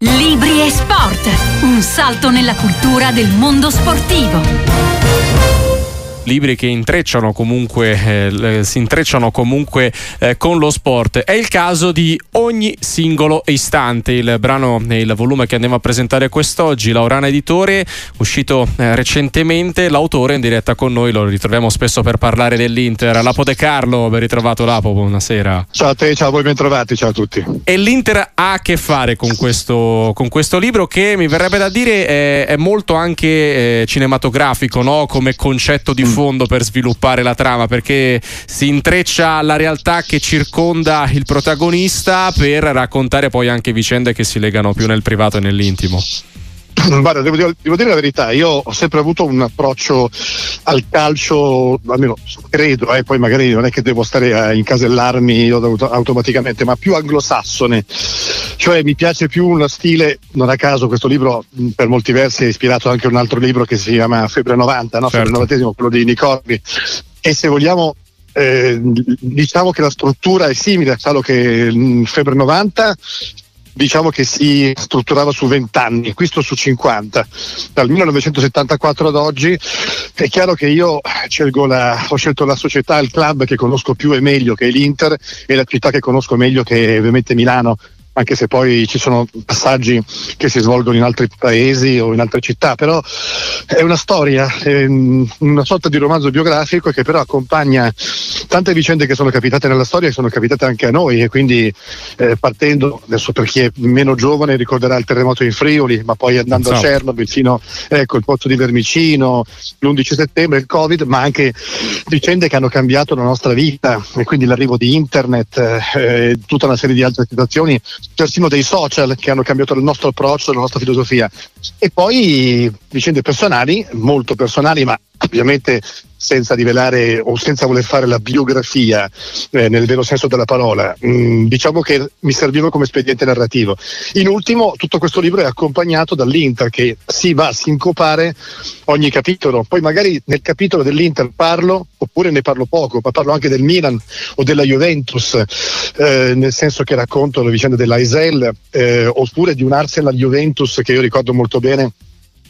Libri e Sport, un salto nella cultura del mondo sportivo libri che intrecciano comunque, eh, si intrecciano comunque eh, con lo sport. È il caso di Ogni singolo istante, il brano e il volume che andiamo a presentare quest'oggi, Laurana Editore, uscito eh, recentemente, l'autore in diretta con noi, lo ritroviamo spesso per parlare dell'Inter. Lapo De Carlo, ben ritrovato Lapo, buonasera. Ciao a te, ciao a voi, ben trovati, ciao a tutti. E l'Inter ha a che fare con questo, con questo libro che mi verrebbe da dire è, è molto anche eh, cinematografico, no? come concetto di mm fondo per sviluppare la trama perché si intreccia la realtà che circonda il protagonista per raccontare poi anche vicende che si legano più nel privato e nell'intimo. Guarda, devo dire, devo dire, la verità, io ho sempre avuto un approccio al calcio, almeno credo, eh, poi magari non è che devo stare a incasellarmi automaticamente, ma più anglosassone, cioè mi piace più uno stile, non a caso questo libro per molti versi è ispirato anche a un altro libro che si chiama Febbre 90, no? certo. Febbre 90, quello di Nicorbi, e se vogliamo eh, diciamo che la struttura è simile, solo che Febbre 90 diciamo che si strutturava su 20 anni, questo su 50. Dal 1974 ad oggi è chiaro che io la, ho scelto la società, il club che conosco più e meglio che è l'Inter e la città che conosco meglio che è ovviamente Milano anche se poi ci sono passaggi che si svolgono in altri paesi o in altre città, però è una storia, è una sorta di romanzo biografico che però accompagna tante vicende che sono capitate nella storia e sono capitate anche a noi e quindi eh, partendo, adesso per chi è meno giovane ricorderà il terremoto in Friuli, ma poi andando esatto. a Chernobyl fino ecco, il pozzo di Vermicino, l'11 settembre, il Covid, ma anche vicende che hanno cambiato la nostra vita e quindi l'arrivo di internet, eh, tutta una serie di altre situazioni persino dei social che hanno cambiato il nostro approccio, la nostra filosofia. E poi vicende personali, molto personali, ma ovviamente senza rivelare o senza voler fare la biografia eh, nel vero senso della parola. Mm, diciamo che mi serviva come espediente narrativo. In ultimo, tutto questo libro è accompagnato dall'Inter che si va a sincopare ogni capitolo. Poi magari nel capitolo dell'Inter parlo, oppure ne parlo poco, ma parlo anche del Milan o della Juventus, eh, nel senso che racconto la vicenda dell'Aisel, eh, oppure di un Arsenal Juventus che io ricordo molto bene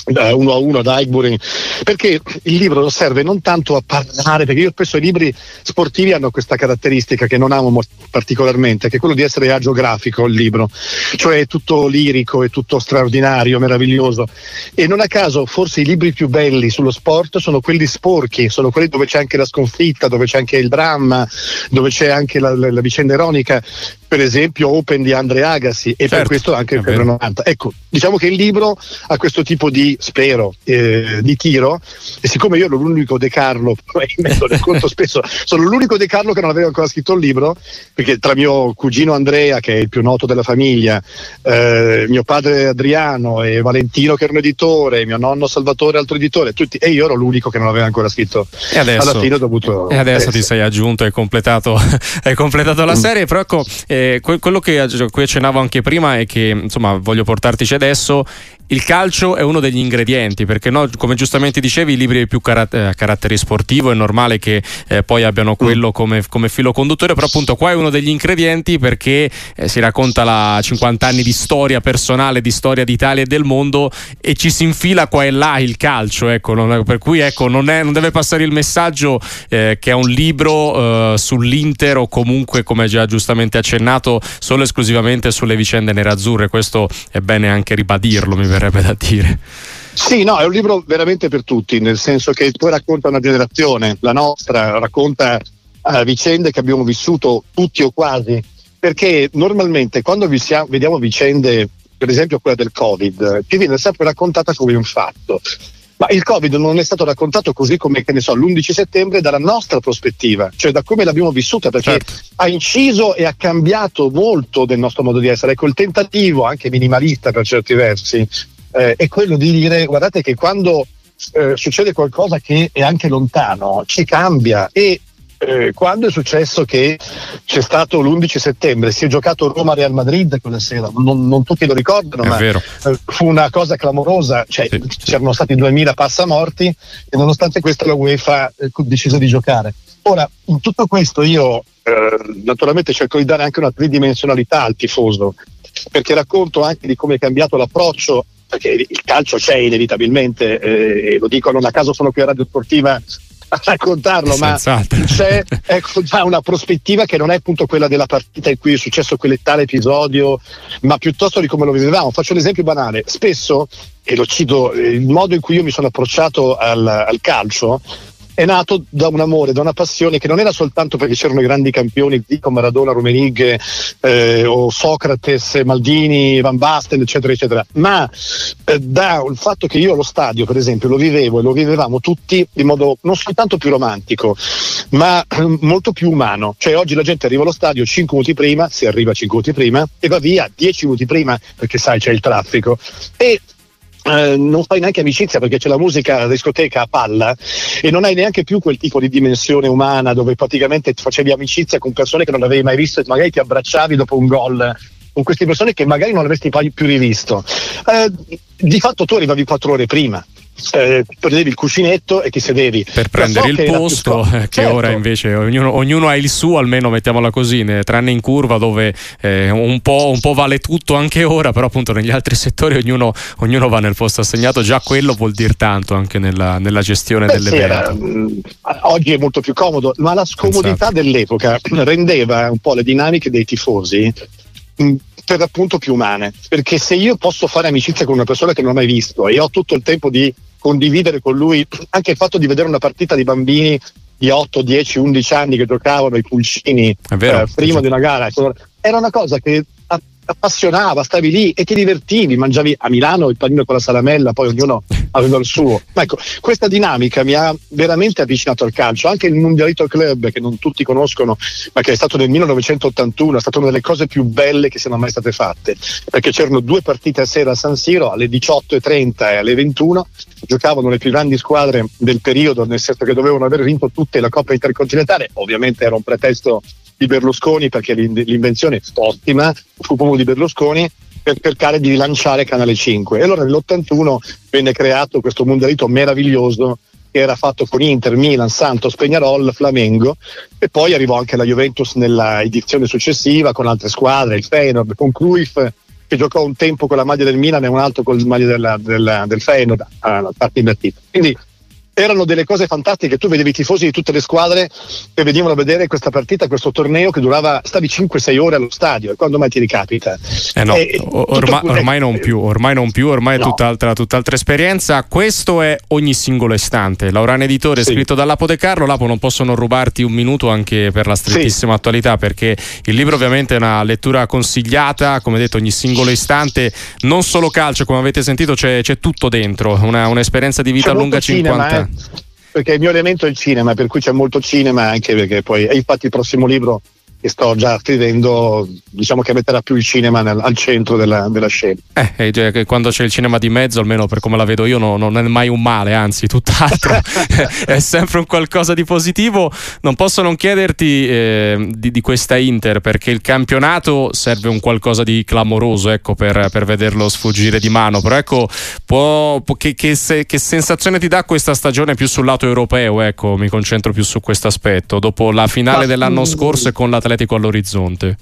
uno a uno ad Highbury perché il libro serve non tanto a parlare perché io spesso i libri sportivi hanno questa caratteristica che non amo particolarmente che è quello di essere agiografico il libro. Cioè è tutto lirico è tutto straordinario meraviglioso. E non a caso forse i libri più belli sullo sport sono quelli sporchi sono quelli dove c'è anche la sconfitta dove c'è anche il dramma dove c'è anche la, la, la vicenda ironica per esempio Open di Andre Agassi e certo, per questo anche il Pedro 90. Ecco, diciamo che il libro ha questo tipo di, spero, eh, di tiro e siccome io ero l'unico De Carlo, me lo conto spesso, sono l'unico De Carlo che non aveva ancora scritto il libro, perché tra mio cugino Andrea, che è il più noto della famiglia, eh, mio padre Adriano e Valentino che era un editore, mio nonno Salvatore altro editore, tutti, e io ero l'unico che non aveva ancora scritto. E adesso, Alla fine ho dovuto... E adesso ti sei aggiunto e completato, hai completato la mm. serie, però ecco... Eh, eh, quello che, accennavo anche prima e che insomma voglio portartici adesso il calcio è uno degli ingredienti perché no, come giustamente dicevi i libri più car- eh, carattere sportivo è normale che eh, poi abbiano quello come, come, filo conduttore però appunto qua è uno degli ingredienti perché eh, si racconta la 50 anni di storia personale di storia d'Italia e del mondo e ci si infila qua e là il calcio ecco, non, per cui ecco, non, è, non, deve passare il messaggio eh, che è un libro eh, sull'Inter o comunque come già giustamente accennato solo esclusivamente sulle vicende nerazzurre questo è bene anche ribadirlo mi verrebbe da dire. Sì, no, è un libro veramente per tutti, nel senso che poi racconta una generazione, la nostra, racconta uh, vicende che abbiamo vissuto tutti o quasi, perché normalmente quando vediamo vicende, per esempio quella del Covid, ci viene sempre raccontata come un fatto. Ma il Covid non è stato raccontato così come, che ne so, l'11 settembre dalla nostra prospettiva, cioè da come l'abbiamo vissuta, perché certo. ha inciso e ha cambiato molto del nostro modo di essere. Ecco, il tentativo, anche minimalista per certi versi, eh, è quello di dire guardate che quando eh, succede qualcosa che è anche lontano, ci cambia e eh, quando è successo che c'è stato l'11 settembre, si è giocato Roma-Real Madrid quella sera, non, non tutti lo ricordano, è ma eh, fu una cosa clamorosa, cioè, sì, c'erano stati 2000 passamorti e nonostante questo la UEFA ha eh, deciso di giocare. Ora, in tutto questo io eh, naturalmente cerco di dare anche una tridimensionalità al tifoso perché racconto anche di come è cambiato l'approccio perché il calcio c'è inevitabilmente, eh, e lo dico non a caso sono qui a Radio Sportiva a raccontarlo, ma c'è ecco, già una prospettiva che non è appunto quella della partita in cui è successo quell'etale episodio, ma piuttosto di come lo vivevamo. Faccio un esempio banale. Spesso, e lo cito, il modo in cui io mi sono approcciato al, al calcio è nato da un amore, da una passione che non era soltanto perché c'erano i grandi campioni, Zico, Maradona, Rumenig eh, o Socrates, Maldini, Van Basten, eccetera, eccetera, ma eh, da il fatto che io allo stadio, per esempio, lo vivevo e lo vivevamo tutti in modo non soltanto più romantico, ma eh, molto più umano. Cioè oggi la gente arriva allo stadio 5 minuti prima, si arriva 5 minuti prima, e va via 10 minuti prima, perché sai c'è il traffico. E eh, non fai neanche amicizia perché c'è la musica la discoteca a palla e non hai neanche più quel tipo di dimensione umana dove praticamente facevi amicizia con persone che non avevi mai visto e magari ti abbracciavi dopo un gol con queste persone che magari non avresti più rivisto. Eh, di fatto tu arrivavi quattro ore prima eh, prendevi il cuscinetto e ti sedevi per prendere so il posto sc- che certo. ora invece ognuno, ognuno, ha il suo almeno mettiamola così ne, tranne in curva dove eh, un, po', un, po', vale tutto anche ora però appunto negli altri settori ognuno, ognuno va nel posto assegnato già quello vuol dire tanto anche nella, nella gestione Beh, dell'evento mh, oggi è molto più comodo ma la scomodità esatto. dell'epoca rendeva un po' le dinamiche dei tifosi per appunto più umane perché se io posso fare amicizia con una persona che non ho mai visto e ho tutto il tempo di condividere con lui anche il fatto di vedere una partita di bambini di 8, 10, 11 anni che giocavano i pulcini vero, eh, prima di una gara. Era una cosa che appassionava, stavi lì e ti divertivi, mangiavi a Milano il panino con la salamella, poi ognuno aveva il suo. Ma ecco, questa dinamica mi ha veramente avvicinato al calcio, anche il Mundialito Club che non tutti conoscono, ma che è stato nel 1981, è stata una delle cose più belle che siano mai state fatte, perché c'erano due partite a sera a San Siro alle 18.30 e alle 21, giocavano le più grandi squadre del periodo, nel senso che dovevano aver vinto tutte la Coppa Intercontinentale, ovviamente era un pretesto di Berlusconi perché l'invenzione ottima fu proprio di Berlusconi per cercare di rilanciare Canale 5 e allora nell'81 venne creato questo mondialito meraviglioso che era fatto con Inter, Milan, Santos, Peñarol, Flamengo e poi arrivò anche la Juventus nella edizione successiva con altre squadre, il Feyenoord, con Cruyff che giocò un tempo con la maglia del Milan e un altro con la maglia della, della, del Feyenoord a parte invertita. Quindi erano delle cose fantastiche. Tu vedevi i tifosi di tutte le squadre che venivano a vedere questa partita, questo torneo che durava, stavi 5-6 ore allo stadio. E quando mai ti ricapita? Eh no, eh, ormai, ormai, non più, ormai non più, ormai è no. tutt'altra, tutt'altra, esperienza. Questo è ogni singolo istante. Laurano Editore, sì. scritto da Lapo De Carlo. Lapo non posso non rubarti un minuto anche per la strettissima sì. attualità, perché il libro ovviamente è una lettura consigliata, come detto, ogni singolo istante, non solo calcio, come avete sentito, c'è, c'è tutto dentro, una, un'esperienza di vita lunga 50 cinema, eh? Perché il mio elemento è il cinema, per cui c'è molto cinema anche perché poi, infatti il prossimo libro che sto già scrivendo, diciamo che metterà più il cinema nel, al centro della, della scena. Eh, eh, quando c'è il cinema di mezzo, almeno per come la vedo io, no, non è mai un male, anzi, tutt'altro, è sempre un qualcosa di positivo. Non posso non chiederti eh, di, di, questa Inter, perché il campionato serve un qualcosa di clamoroso, ecco, per, per vederlo sfuggire di mano. Però ecco, può, può, che, che, se, che, sensazione ti dà questa stagione più sul lato europeo? Ecco, mi concentro più su questo aspetto. Dopo la finale dell'anno scorso e con la Atletico all'orizzonte?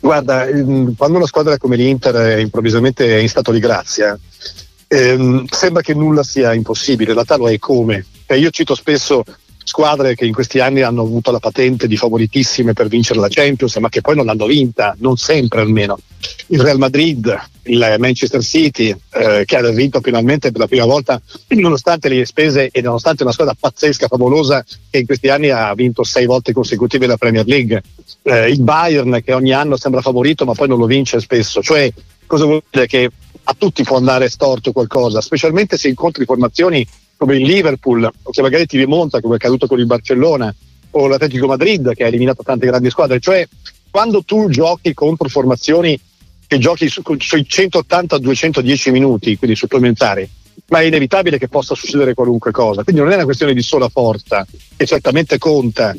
Guarda, ehm, quando una squadra come l'Inter è improvvisamente è in stato di grazia, ehm, sembra che nulla sia impossibile, in realtà è come. E io cito spesso squadre che in questi anni hanno avuto la patente di favoritissime per vincere la Champions, ma che poi non l'hanno vinta, non sempre almeno. Il Real Madrid, il Manchester City, eh, che ha vinto finalmente per la prima volta, nonostante le spese e nonostante una squadra pazzesca, favolosa, che in questi anni ha vinto sei volte consecutive la Premier League. Eh, il Bayern, che ogni anno sembra favorito, ma poi non lo vince spesso. Cioè, cosa vuol dire? Che a tutti può andare storto qualcosa, specialmente se incontri formazioni come il Liverpool o che magari ti rimonta come è accaduto con il Barcellona o l'Atletico Madrid che ha eliminato tante grandi squadre, cioè quando tu giochi contro formazioni che giochi su, sui 180-210 minuti, quindi supplementari, ma è inevitabile che possa succedere qualunque cosa, quindi non è una questione di sola forza, che certamente conta,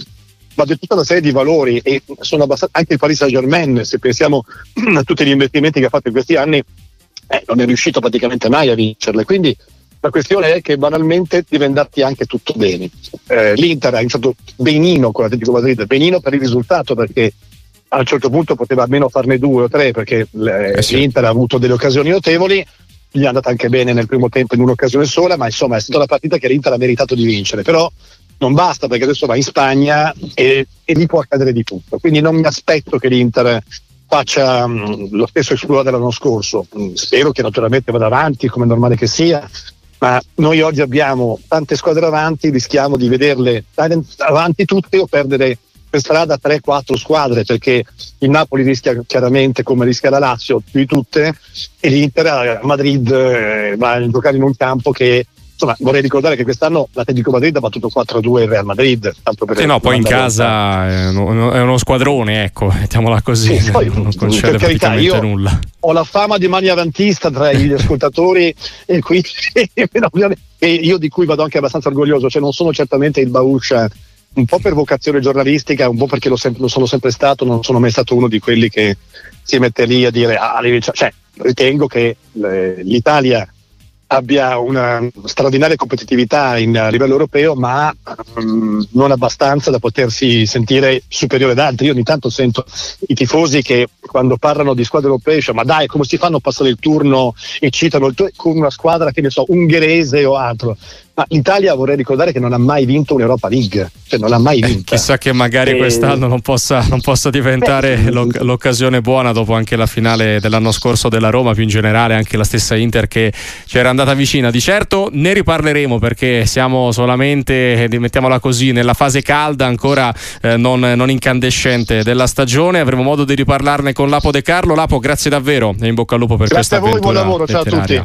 ma di tutta una serie di valori e sono abbastanza, anche il Paris Saint Germain, se pensiamo a tutti gli investimenti che ha fatto in questi anni, eh, non è riuscito praticamente mai a vincerle, quindi la questione è che banalmente deve andarti anche tutto bene. Eh, L'Inter ha iniziato benino con l'Atletico Madrid, benino per il risultato perché a un certo punto poteva almeno farne due o tre perché eh sì. l'Inter ha avuto delle occasioni notevoli gli è andata anche bene nel primo tempo in un'occasione sola, ma insomma è stata la partita che l'Inter ha meritato di vincere. Però non basta perché adesso va in Spagna e, e lì può accadere di tutto. Quindi non mi aspetto che l'Inter faccia um, lo stesso esplodo dell'anno scorso. Mm, spero che naturalmente vada avanti, come è normale che sia, ma noi oggi abbiamo tante squadre avanti, rischiamo di vederle avanti tutte o perdere per strada 3-4 squadre perché il Napoli rischia chiaramente come rischia la Lazio più di tutte e l'Inter a Madrid eh, va a giocare in un campo che insomma vorrei ricordare che quest'anno l'Atletico Madrid ha battuto 4-2 il Real Madrid tanto per sì, no, poi in casa è uno, è uno, squadrone ecco mettiamola così sì, poi, non concede per carità, io nulla. ho la fama di mani avantista tra gli ascoltatori e quindi io di cui vado anche abbastanza orgoglioso cioè non sono certamente il Bauscia un po' per vocazione giornalistica, un po' perché lo, sempre, lo, sono sempre stato, non sono mai stato uno di quelli che si mette lì a dire ah, cioè, ritengo che eh, l'Italia abbia una straordinaria competitività in, a livello europeo, ma um, non abbastanza da potersi sentire superiore ad altri. Io ogni tanto sento i tifosi che quando parlano di squadre europee dicono ma dai come si fanno a passare il turno e citano il turno con una squadra che ne so, ungherese o altro. Ma l'Italia vorrei ricordare che non ha mai vinto un'Europa League, cioè non l'ha mai eh, vinta. Eh, chissà che magari e... quest'anno non possa, non possa diventare Beh, l'oc- l'occasione buona dopo anche la finale dell'anno scorso della Roma, più in generale anche la stessa Inter che ci era andata vicina. Di certo ne riparleremo perché siamo solamente, eh, mettiamola così, nella fase calda, ancora eh, non, non, incandescente della stagione. Avremo modo di riparlarne con Lapo De Carlo. Lapo, grazie davvero e in bocca al lupo per grazie questa avventura. Grazie a voi, buon lavoro, ciao a tutti.